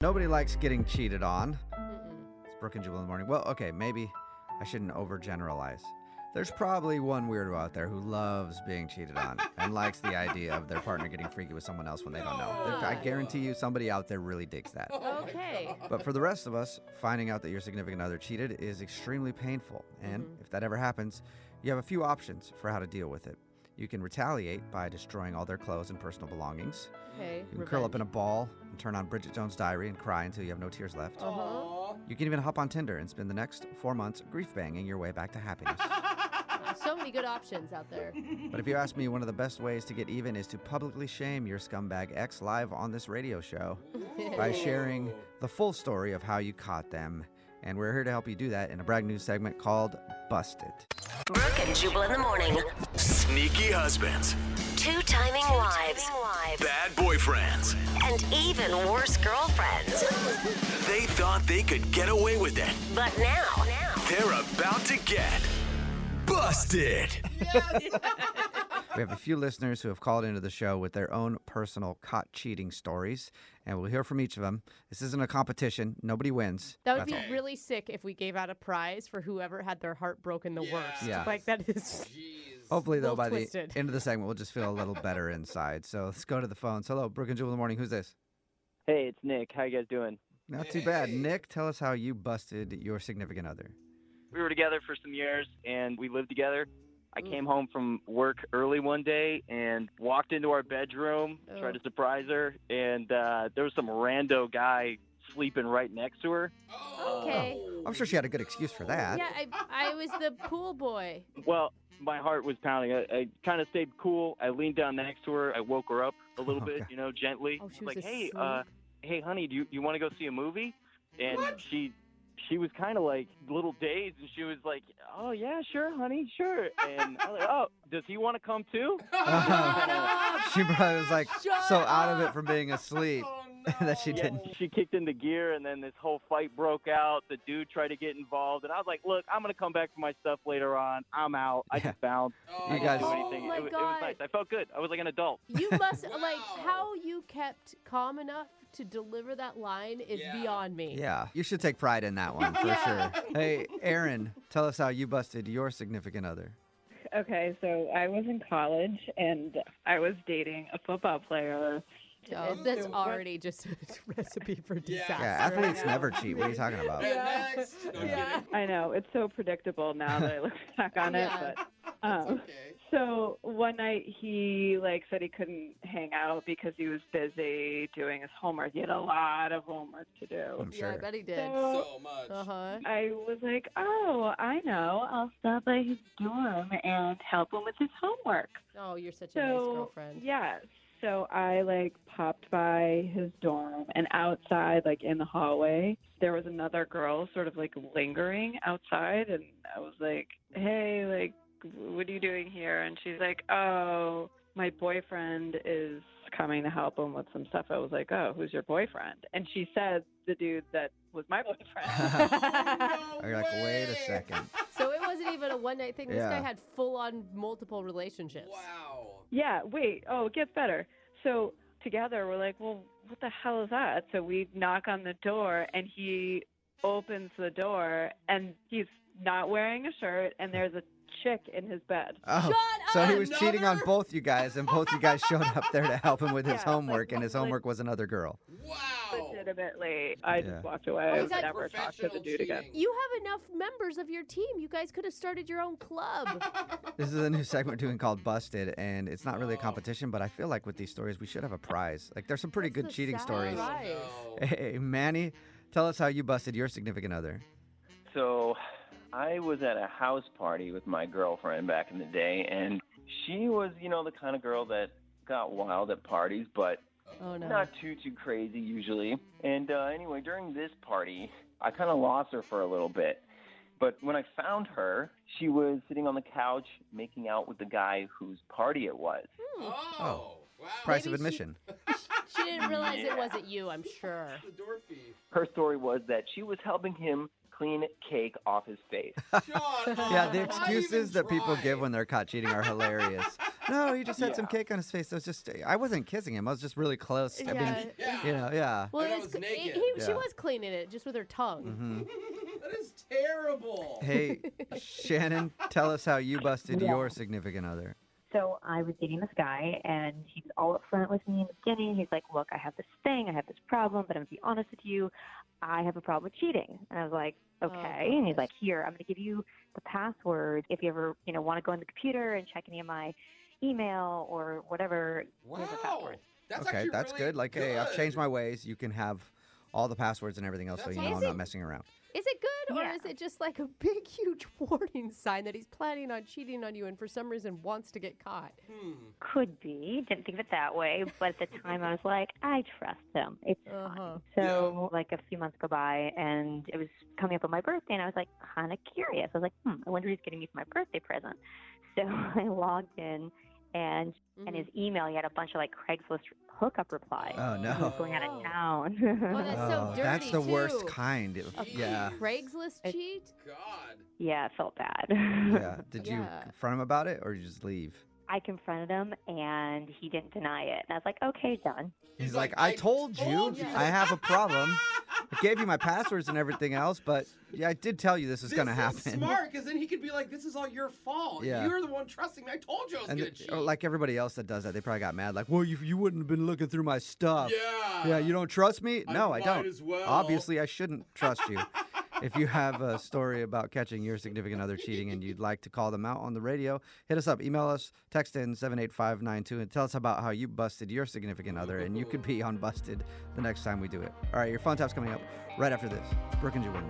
Nobody likes getting cheated on. It's Brooke and Jubal in the morning. Well, okay, maybe I shouldn't overgeneralize. There's probably one weirdo out there who loves being cheated on and likes the idea of their partner getting freaky with someone else when they don't know. There- I guarantee you, somebody out there really digs that. Okay. But for the rest of us, finding out that your significant other cheated is extremely painful. And mm-hmm. if that ever happens, you have a few options for how to deal with it. You can retaliate by destroying all their clothes and personal belongings. Okay. You can curl up in a ball and turn on Bridget Jones' Diary and cry until you have no tears left. Uh-huh. You can even hop on Tinder and spend the next four months grief banging your way back to happiness. So many good options out there. but if you ask me, one of the best ways to get even is to publicly shame your scumbag ex live on this radio show by sharing the full story of how you caught them. And we're here to help you do that in a brag news segment called Busted. Brooke and Jubal in the morning. Sneaky husbands, Two timing wives. bad boyfriends. And even worse girlfriends. They thought they could get away with it. But now, They're about to get busted. We have a few listeners who have called into the show with their own personal caught cheating stories, and we'll hear from each of them. This isn't a competition, nobody wins. That would That's be all. really sick if we gave out a prize for whoever had their heart broken the worst. Yeah. Like that is Hopefully, though, by twisted. the end of the segment, we'll just feel a little better inside. So let's go to the phones. Hello, Brooke and Jubal in the morning. Who's this? Hey, it's Nick. How you guys doing? Not too bad. Nick, tell us how you busted your significant other. We were together for some years and we lived together. I Mm. came home from work early one day and walked into our bedroom, tried to surprise her, and uh, there was some rando guy sleeping right next to her. okay. I'm sure she had a good excuse for that. Yeah, I, I was the pool boy. Well, my heart was pounding. I, I kind of stayed cool. I leaned down next to her. I woke her up a little bit, Okay. you know, gently. Oh, she like, was hey, asleep? uh, hey, honey, do you, you want to go see a movie? And she she was kind of like little dazed, and she was like, oh yeah, sure, honey, sure. And I was like, oh, does he want to come too? she probably was like so out of it from being asleep that she Yeah, didn't. she kicked into gear, and then this whole fight broke out. The dude tried to get involved, and I was like, "Look, I'm gonna come back for my stuff later on. I'm out. I Yeah. just bounced. Oh, you guys- anything. Oh, my it, wa- it was nice. I felt good. I was like an adult. You must like how you kept calm enough to deliver that line is beyond me. Yeah, you should take pride in that one for Yeah. sure. Hey, Aaron, tell us how you busted your significant other. Okay, so I was in college and I was dating a football player. And that's so what- already just a recipe for disaster. Yeah, athletes never cheat. What are you talking about? Yeah. I know it's so predictable now that I look back on Yeah. it. But um, so one night he like said he couldn't hang out because he was busy doing his homework. He had a lot of homework to do. I'm Yeah, I sure. bet he did. So much. Uh huh. I was like, oh, I know. I'll stop by his dorm and help him with his homework. Oh, you're such a nice girlfriend. yeah, so I like popped by his dorm, and outside, like in the hallway, there was another girl sort of like lingering outside, and I was like, "Hey, like, what are you doing here?" And she's like, "Oh, my boyfriend is coming to help him with some stuff." I was like, "Oh, who's your boyfriend?" And she said the dude that was my boyfriend. You're like, wait a second. So it wasn't even a one night thing. This guy had full on multiple relationships. Yeah, wait. Oh, it gets better. So together we're like, well, what the hell is that? So we knock on the door and he opens the door and he's not wearing a shirt and there's a chick in his bed. Oh, so he was cheating on both you guys, and both you guys showed up there to help him with his Yeah, like, homework, and his like- homework was another girl. Legitimately, I just Yeah. walked away. Oh, I is never talked to the dude again. You have enough members of your team. You guys could have started your own club. This is a new segment we're doing called Busted, and it's not really a competition, but I feel like with these stories, we should have a prize. Like, there's some pretty good cheating sad stories. prize? Oh, hey, Manny, tell us how you busted your significant other. So, I was at a house party with my girlfriend back in the day, and she was, you know, the kind of girl that got wild at parties, but Oh no. not too too crazy usually. And uh, anyway, during this party, I kind of lost her for a little bit. But when I found her, she was sitting on the couch making out with the guy whose party it was. Oh, wow. price of Maybe she- admission. She didn't realize Yeah. it wasn't you, I'm sure. The door fee. Her story was that she was helping him clean cake off his face. Sean, Yeah, the why excuses even that people try? give when they're caught cheating are hilarious. No, he just had some cake on his face. It was just I wasn't kissing him. I was just really close. I mean, Yeah. Yeah. you know, yeah. Well, And I was c- naked. he- she Yeah. was cleaning it just with her tongue. hmm That is terrible. Hey, Shannon, tell us how you busted your significant other. So I was dating this guy, and he was all upfront with me in the beginning. He's like, "Look, I have this thing, I have this problem, but I'm gonna be honest with you, I have a problem with cheating." And I was like, Oh, "Okay." and he's like, "Here, I'm gonna give you the password. If you ever, you know, want to go on the computer and check any of my email or whatever, here's the Wow. password." That's okay, actually that's really good. Like, hey, I've changed my ways. You can have all the passwords and everything else, so That's you know I'm not messing around. Is it good, or Yeah. is it just like a big, huge warning sign that he's planning on cheating on you and for some reason wants to get caught? Hmm. Could be. Didn't think of it that way, but at the time I was like, I trust him. It's Uh-huh. fine. So like a few months go by, and it was coming up on my birthday, and I was like kind of curious. I was like, hmm, I wonder if he's getting me for my birthday present. So I logged in, and in mm-hmm. his email he had a bunch of like Craigslist hookup replies. Oh He no. was going out of oh. town. Oh, that's so Oh, that's dirty, the worst kind. of- yeah. Craigslist It- cheat? God. yeah, it felt bad. Yeah. Did you Yeah. confront him about it or you just leave? I confronted him, and he didn't deny it. And I was like, okay, done. He's, He's like, like, I "I told you told you." I have a problem. I gave you my passwords and everything else, but yeah, I did tell you this was gonna happen. smart, because then he could be like, "This is all your fault. Yeah. You're the one trusting me. I told you I was gonna cheat." oh, like everybody else that does that, they probably got mad. Like, well, you, you wouldn't have been looking through my stuff. yeah. Yeah, you don't trust me? I No, I might don't. as well. Obviously, I shouldn't trust you. if you have a story about catching your significant other cheating and you'd like to call them out on the radio, hit us up, email us, text in 78592, and tell us about how you busted your significant other, and you could be on Busted the next time we do it. All right, your phone tap's coming up right after this. Brooke and Jubal.